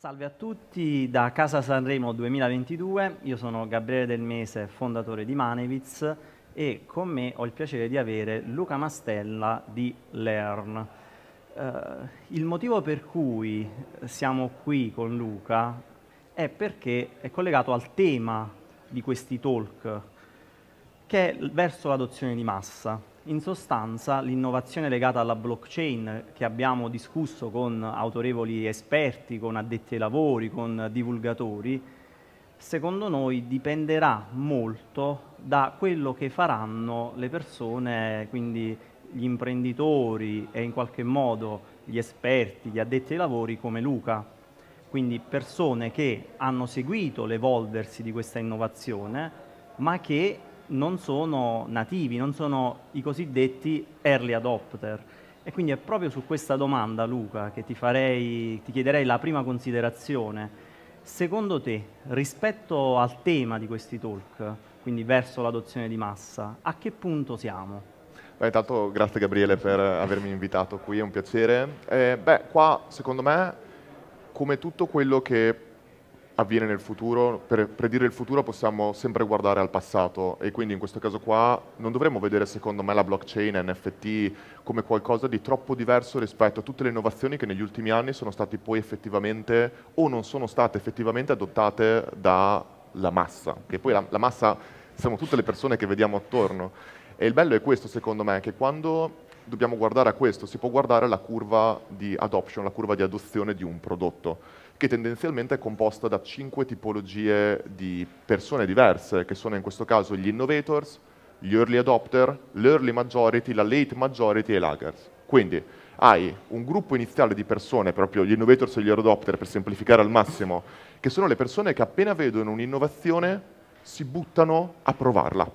Salve a tutti da Casa Sanremo 2022, io sono Gabriele Del Mese, fondatore di Maneviz e con me ho il piacere di avere Luca Mastella di Learn. Uh, il motivo per cui siamo qui con Luca è perché è collegato al tema di questi talk, che è verso l'adozione di massa. In sostanza l'innovazione legata alla blockchain che abbiamo discusso con autorevoli esperti, con addetti ai lavori, con divulgatori, secondo noi dipenderà molto da quello che faranno le persone, quindi gli imprenditori e in qualche modo gli esperti, gli addetti ai lavori come Luca. Quindi persone che hanno seguito l'evolversi di questa innovazione, ma che non sono nativi, non sono i cosiddetti early adopter. E quindi è proprio su questa domanda, Luca, che ti, farei, ti chiederei la prima considerazione. Secondo te, rispetto al tema di questi talk, quindi verso l'adozione di massa, a che punto siamo? Beh, intanto grazie Gabriele per avermi invitato qui, è un piacere. Eh, beh, qua secondo me, come tutto quello che avviene nel futuro, per predire il futuro possiamo sempre guardare al passato e quindi in questo caso qua non dovremmo vedere secondo me la blockchain, NFT come qualcosa di troppo diverso rispetto a tutte le innovazioni che negli ultimi anni sono state poi effettivamente o non sono state effettivamente adottate dalla massa, che poi la, la massa siamo tutte le persone che vediamo attorno. E il bello è questo secondo me, che quando dobbiamo guardare a questo si può guardare la curva di adoption, la curva di adozione di un prodotto che tendenzialmente è composta da cinque tipologie di persone diverse, che sono in questo caso gli innovators, gli early adopter, l'early majority, la late majority e i laggers. Quindi hai un gruppo iniziale di persone, proprio gli innovators e gli early adopter per semplificare al massimo, che sono le persone che appena vedono un'innovazione si buttano a provarla.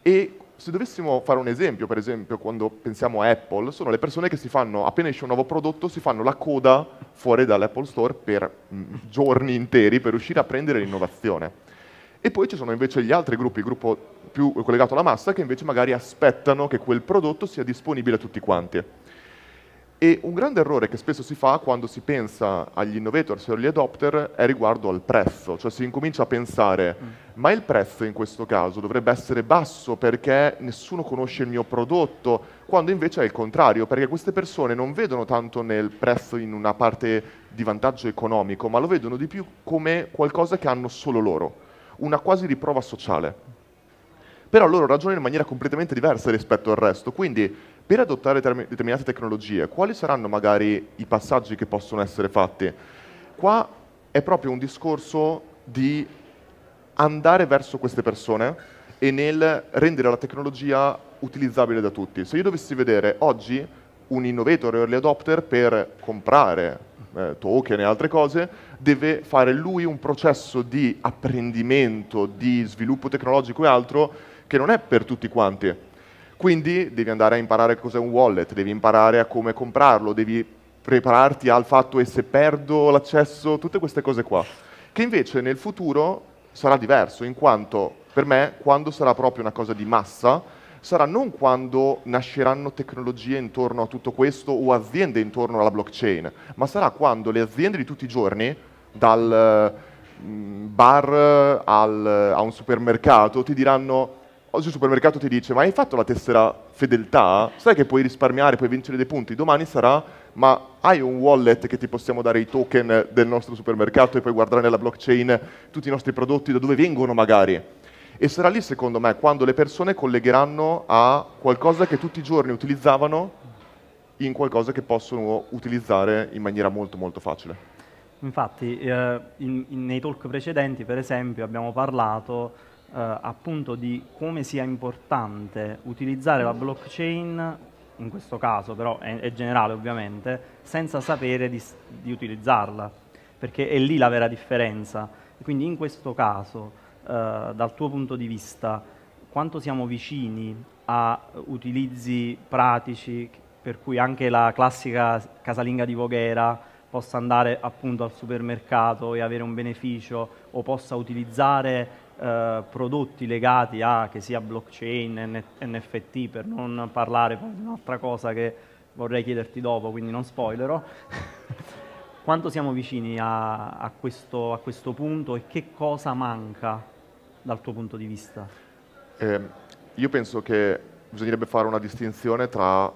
E se dovessimo fare un esempio, per esempio quando pensiamo a Apple, sono le persone che si fanno, appena esce un nuovo prodotto, si fanno la coda fuori dall'Apple Store per mm, giorni interi per riuscire a prendere l'innovazione. E poi ci sono invece gli altri gruppi, il gruppo più collegato alla massa, che invece magari aspettano che quel prodotto sia disponibile a tutti quanti. E un grande errore che spesso si fa quando si pensa agli innovators e agli adopter è riguardo al prezzo, cioè si incomincia a pensare mm. ma il prezzo in questo caso dovrebbe essere basso perché nessuno conosce il mio prodotto, quando invece è il contrario, perché queste persone non vedono tanto nel prezzo in una parte di vantaggio economico, ma lo vedono di più come qualcosa che hanno solo loro, una quasi riprova sociale. Però loro ragionano in maniera completamente diversa rispetto al resto, quindi per adottare determinate tecnologie, quali saranno magari i passaggi che possono essere fatti? Qua è proprio un discorso di andare verso queste persone e nel rendere la tecnologia utilizzabile da tutti. Se io dovessi vedere oggi un innovator early adopter per comprare eh, token e altre cose, deve fare lui un processo di apprendimento, di sviluppo tecnologico e altro che non è per tutti quanti quindi devi andare a imparare cos'è un wallet, devi imparare a come comprarlo, devi prepararti al fatto e se perdo l'accesso, tutte queste cose qua. Che invece nel futuro sarà diverso, in quanto per me quando sarà proprio una cosa di massa, sarà non quando nasceranno tecnologie intorno a tutto questo o aziende intorno alla blockchain, ma sarà quando le aziende di tutti i giorni, dal mm, bar al, a un supermercato, ti diranno oggi il supermercato ti dice ma hai fatto la tessera fedeltà? Sai che puoi risparmiare, puoi vincere dei punti, domani sarà ma hai un wallet che ti possiamo dare i token del nostro supermercato e puoi guardare nella blockchain tutti i nostri prodotti da dove vengono magari. E sarà lì secondo me quando le persone collegheranno a qualcosa che tutti i giorni utilizzavano in qualcosa che possono utilizzare in maniera molto molto facile. Infatti eh, in, in, nei talk precedenti per esempio abbiamo parlato appunto di come sia importante utilizzare la blockchain, in questo caso però è, è generale ovviamente, senza sapere di, di, utilizzarla, perché è lì la vera differenza. quindi in questo caso, eh, dal tuo punto di vista, quanto siamo vicini a utilizzi pratici per cui anche la classica casalinga di Voghera possa andare appunto al supermercato e avere un beneficio o possa utilizzare eh, prodotti legati a che sia blockchain, NFT, per non parlare poi di un'altra cosa che vorrei chiederti dopo, quindi non spoilerò. quanto siamo vicini a, a, questo, a, questo, punto e che cosa manca dal tuo punto di vista? Eh, io penso che bisognerebbe fare una distinzione tra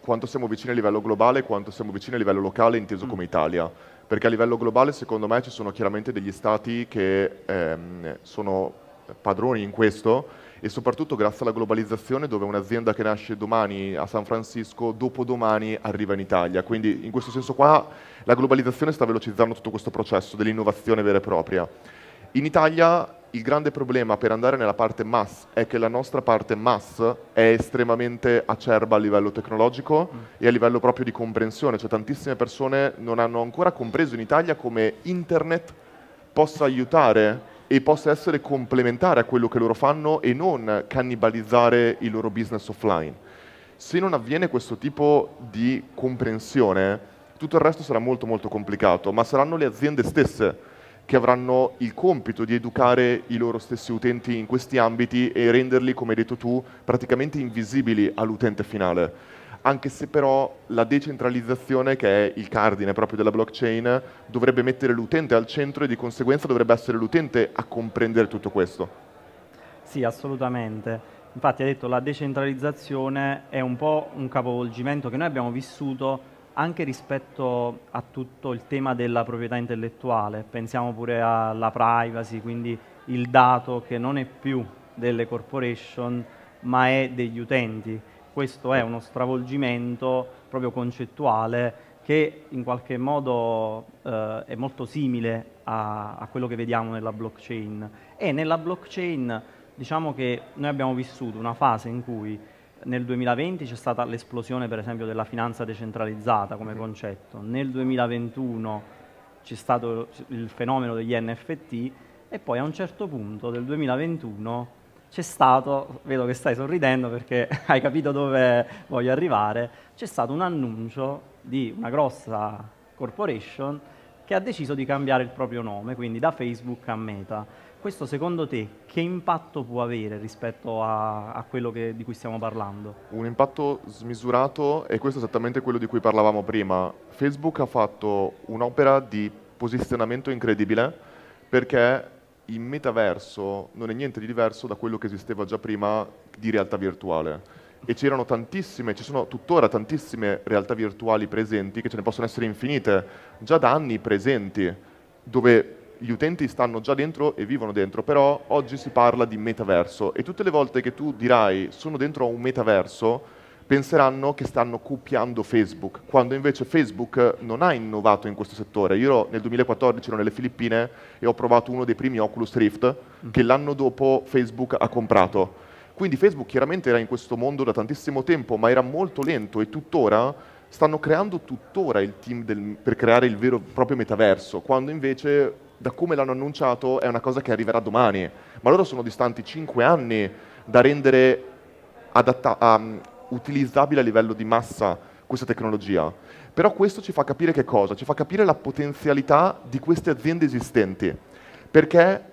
quanto siamo vicini a livello globale e quanto siamo vicini a livello locale inteso mm. come Italia. Perché a livello globale secondo me ci sono chiaramente degli stati che ehm, sono padroni in questo e soprattutto grazie alla globalizzazione dove un'azienda che nasce domani a San Francisco, dopodomani arriva in Italia. Quindi in questo senso qua la globalizzazione sta velocizzando tutto questo processo dell'innovazione vera e propria. In Italia il grande problema per andare nella parte mass è che la nostra parte mass è estremamente acerba a livello tecnologico mm. e a livello proprio di comprensione, cioè tantissime persone non hanno ancora compreso in Italia come internet possa aiutare e possa essere complementare a quello che loro fanno e non cannibalizzare il loro business offline. Se non avviene questo tipo di comprensione, tutto il resto sarà molto molto complicato, ma saranno le aziende stesse che avranno il compito di educare i loro stessi utenti in questi ambiti e renderli, come hai detto tu, praticamente invisibili all'utente finale anche se però la decentralizzazione, che è il cardine proprio della blockchain, dovrebbe mettere l'utente al centro e di conseguenza dovrebbe essere l'utente a comprendere tutto questo. Sì, assolutamente. Infatti hai detto la decentralizzazione è un po' un capovolgimento che noi abbiamo vissuto anche rispetto a tutto il tema della proprietà intellettuale. Pensiamo pure alla privacy, quindi il dato che non è più delle corporation ma è degli utenti questo è uno stravolgimento proprio concettuale che in qualche modo eh, è molto simile a, a, quello che vediamo nella blockchain. E nella blockchain diciamo che noi abbiamo vissuto una fase in cui nel 2020 c'è stata l'esplosione per esempio della finanza decentralizzata come concetto, nel 2021 c'è stato il fenomeno degli NFT e poi a un certo punto del 2021 c'è stato, vedo che stai sorridendo perché hai capito dove voglio arrivare, c'è stato un annuncio di una grossa corporation che ha deciso di cambiare il proprio nome, quindi da Facebook a Meta. Questo secondo te che impatto può avere rispetto a, a quello che, di cui stiamo parlando? Un impatto smisurato e questo è esattamente quello di cui parlavamo prima. Facebook ha fatto un'opera di posizionamento incredibile perché il metaverso non è niente di diverso da quello che esisteva già prima di realtà virtuale. E c'erano tantissime, ci sono tuttora tantissime realtà virtuali presenti, che ce ne possono essere infinite, già da anni presenti, dove gli utenti stanno già dentro e vivono dentro, però oggi si parla di metaverso e tutte le volte che tu dirai sono dentro a un metaverso, penseranno che stanno copiando Facebook, quando invece Facebook non ha innovato in questo settore. Io nel 2014 ero nelle Filippine e ho provato uno dei primi Oculus Rift mm. che l'anno dopo Facebook ha comprato. Quindi Facebook chiaramente era in questo mondo da tantissimo tempo, ma era molto lento e tuttora stanno creando tuttora il team del, per creare il vero e proprio metaverso, quando invece da come l'hanno annunciato è una cosa che arriverà domani. Ma loro sono distanti 5 anni da rendere adatta- um, utilizzabile a livello di massa questa tecnologia. Però questo ci fa capire che cosa? Ci fa capire la potenzialità di queste aziende esistenti, perché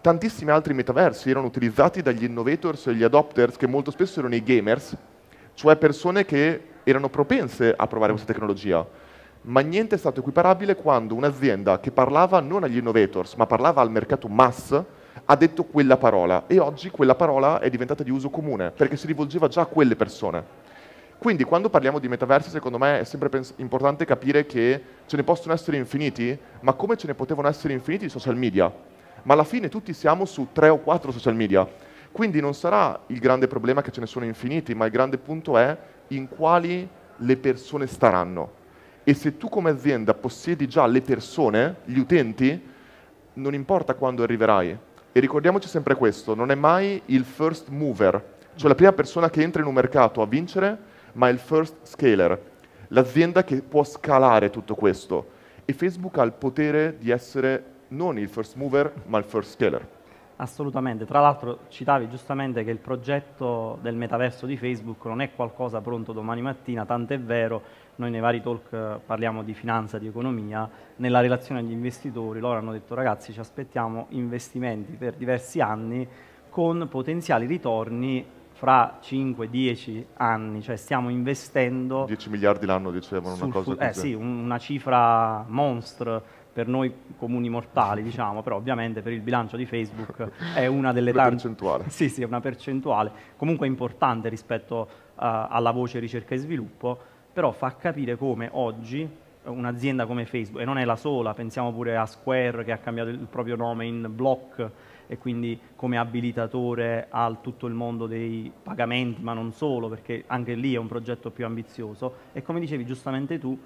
tantissimi altri metaversi erano utilizzati dagli innovators e gli adopters, che molto spesso erano i gamers, cioè persone che erano propense a provare questa tecnologia. Ma niente è stato equiparabile quando un'azienda che parlava non agli innovators, ma parlava al mercato mass, ha detto quella parola e oggi quella parola è diventata di uso comune perché si rivolgeva già a quelle persone. Quindi quando parliamo di metaversi secondo me è sempre pens- importante capire che ce ne possono essere infiniti, ma come ce ne potevano essere infiniti i social media? Ma alla fine tutti siamo su tre o quattro social media. Quindi non sarà il grande problema che ce ne sono infiniti, ma il grande punto è in quali le persone staranno. E se tu come azienda possiedi già le persone, gli utenti, non importa quando arriverai, e ricordiamoci sempre questo, non è mai il first mover, cioè la prima persona che entra in un mercato a vincere, ma il first scaler, l'azienda che può scalare tutto questo. E Facebook ha il potere di essere non il first mover, ma il first scaler. Assolutamente, tra l'altro citavi giustamente che il progetto del metaverso di Facebook non è qualcosa pronto domani mattina, tant'è vero noi nei vari talk eh, parliamo di finanza, di economia, nella relazione agli investitori loro hanno detto ragazzi ci aspettiamo investimenti per diversi anni con potenziali ritorni fra 5-10 anni, cioè stiamo investendo... 10 miliardi l'anno dicevano, una cosa eh, così. sì, una cifra monstra per noi comuni mortali, diciamo, però ovviamente per il bilancio di Facebook è una delle una tante... percentuale. Sì, sì, è una percentuale, comunque importante rispetto uh, alla voce ricerca e sviluppo, però fa capire come oggi un'azienda come Facebook, e non è la sola, pensiamo pure a Square che ha cambiato il proprio nome in Block e quindi come abilitatore a tutto il mondo dei pagamenti, ma non solo, perché anche lì è un progetto più ambizioso. E come dicevi giustamente tu,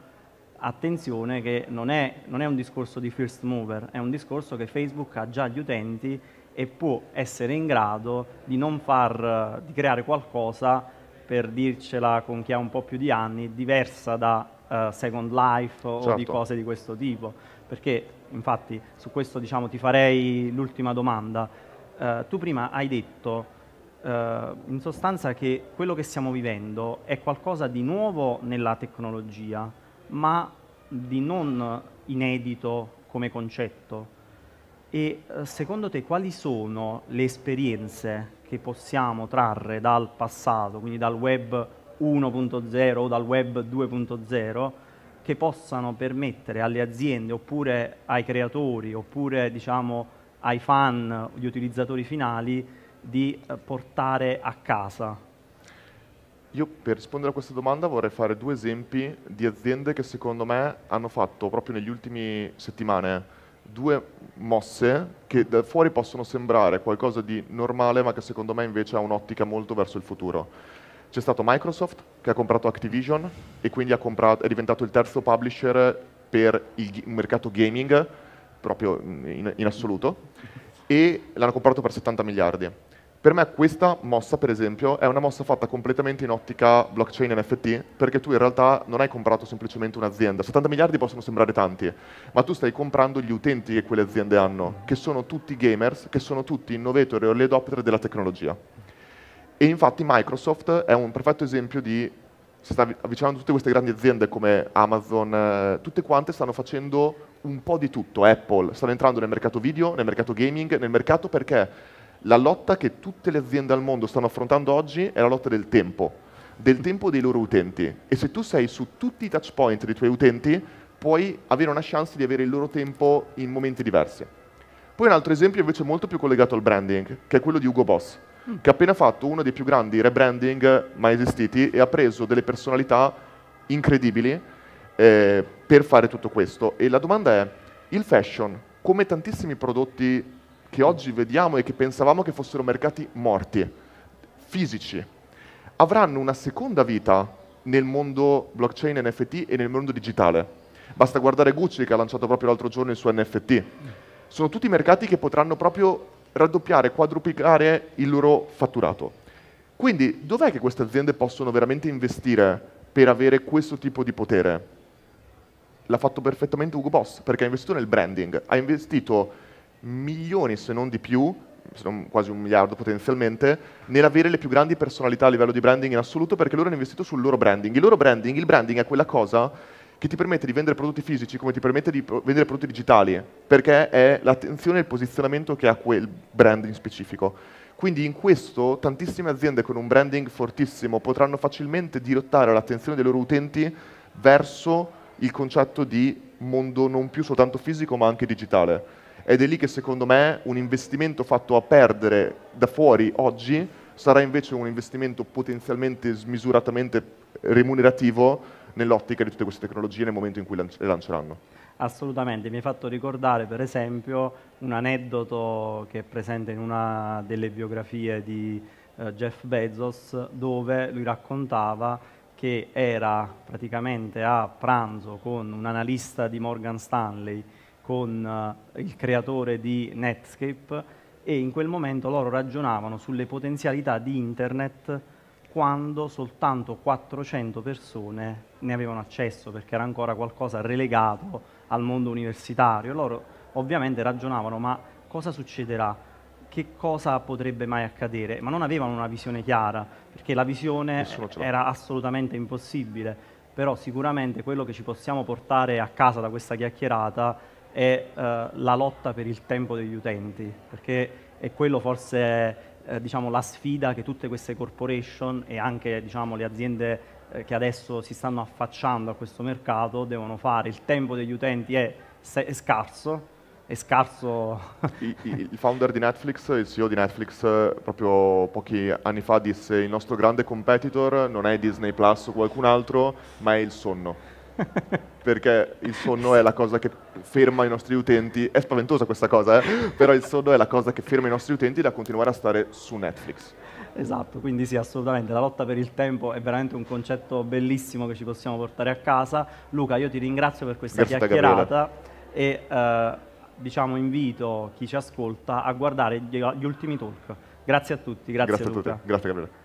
attenzione che non è, non è un discorso di first mover, è un discorso che Facebook ha già gli utenti e può essere in grado di non far, di creare qualcosa per dircela con chi ha un po' più di anni, diversa da uh, Second Life o certo. di cose di questo tipo. Perché infatti su questo diciamo, ti farei l'ultima domanda. Uh, tu prima hai detto uh, in sostanza che quello che stiamo vivendo è qualcosa di nuovo nella tecnologia, ma di non inedito come concetto. E secondo te quali sono le esperienze che possiamo trarre dal passato, quindi dal web 1.0 o dal web 2.0 che possano permettere alle aziende oppure ai creatori oppure diciamo ai fan, gli utilizzatori finali di eh, portare a casa? Io per rispondere a questa domanda vorrei fare due esempi di aziende che secondo me hanno fatto proprio negli ultimi settimane due mosse che da fuori possono sembrare qualcosa di normale ma che secondo me invece ha un'ottica molto verso il futuro. C'è stato Microsoft che ha comprato Activision e quindi comprato, è diventato il terzo publisher per il mercato gaming, proprio in, in assoluto, e l'hanno comprato per 70 miliardi. Per me questa mossa, per esempio, è una mossa fatta completamente in ottica blockchain NFT, perché tu in realtà non hai comprato semplicemente un'azienda. 70 miliardi possono sembrare tanti, ma tu stai comprando gli utenti che quelle aziende hanno, che sono tutti gamers, che sono tutti innovatori o early adopter della tecnologia. E infatti Microsoft è un perfetto esempio di, si sta avvicinando tutte queste grandi aziende come Amazon, eh, tutte quante stanno facendo un po' di tutto, Apple, stanno entrando nel mercato video, nel mercato gaming, nel mercato perché la lotta che tutte le aziende al mondo stanno affrontando oggi è la lotta del tempo, del tempo dei loro utenti. E se tu sei su tutti i touch point dei tuoi utenti, puoi avere una chance di avere il loro tempo in momenti diversi. Poi un altro esempio invece molto più collegato al branding, che è quello di Ugo Boss che ha appena fatto uno dei più grandi rebranding mai esistiti e ha preso delle personalità incredibili eh, per fare tutto questo. E la domanda è, il fashion, come tantissimi prodotti che oggi vediamo e che pensavamo che fossero mercati morti, fisici, avranno una seconda vita nel mondo blockchain NFT e nel mondo digitale. Basta guardare Gucci che ha lanciato proprio l'altro giorno il suo NFT. Sono tutti mercati che potranno proprio raddoppiare, quadruplicare il loro fatturato. Quindi dov'è che queste aziende possono veramente investire per avere questo tipo di potere? L'ha fatto perfettamente Ugo Boss, perché ha investito nel branding, ha investito milioni se non di più, quasi un miliardo potenzialmente, nell'avere le più grandi personalità a livello di branding in assoluto, perché loro hanno investito sul loro branding. Il loro branding, il branding è quella cosa che ti permette di vendere prodotti fisici come ti permette di vendere prodotti digitali, perché è l'attenzione e il posizionamento che ha quel brand in specifico. Quindi in questo tantissime aziende con un branding fortissimo potranno facilmente dirottare l'attenzione dei loro utenti verso il concetto di mondo non più soltanto fisico ma anche digitale. Ed è lì che secondo me un investimento fatto a perdere da fuori oggi sarà invece un investimento potenzialmente smisuratamente remunerativo nell'ottica di tutte queste tecnologie nel momento in cui le lanceranno. Assolutamente, mi hai fatto ricordare per esempio un aneddoto che è presente in una delle biografie di uh, Jeff Bezos dove lui raccontava che era praticamente a pranzo con un analista di Morgan Stanley, con uh, il creatore di Netscape e in quel momento loro ragionavano sulle potenzialità di internet quando soltanto 400 persone ne avevano accesso perché era ancora qualcosa relegato al mondo universitario. Loro ovviamente ragionavano ma cosa succederà? Che cosa potrebbe mai accadere? Ma non avevano una visione chiara perché la visione era assolutamente impossibile, però sicuramente quello che ci possiamo portare a casa da questa chiacchierata è eh, la lotta per il tempo degli utenti, perché è quello forse eh, diciamo, la sfida che tutte queste corporation e anche diciamo, le aziende eh, che adesso si stanno affacciando a questo mercato devono fare. Il tempo degli utenti è, è scarso, è scarso. Il founder di Netflix, il CEO di Netflix, proprio pochi anni fa disse il nostro grande competitor non è Disney Plus o qualcun altro, ma è il sonno. Perché il sonno è la cosa che ferma i nostri utenti, è spaventosa questa cosa, eh? però il sonno è la cosa che ferma i nostri utenti da continuare a stare su Netflix. Esatto, quindi sì, assolutamente, la lotta per il tempo è veramente un concetto bellissimo che ci possiamo portare a casa. Luca, io ti ringrazio per questa Grazie chiacchierata e eh, diciamo, invito chi ci ascolta a guardare gli, ultimi talk. Grazie a tutti, grazie, grazie a tutti, grazie Gabriele.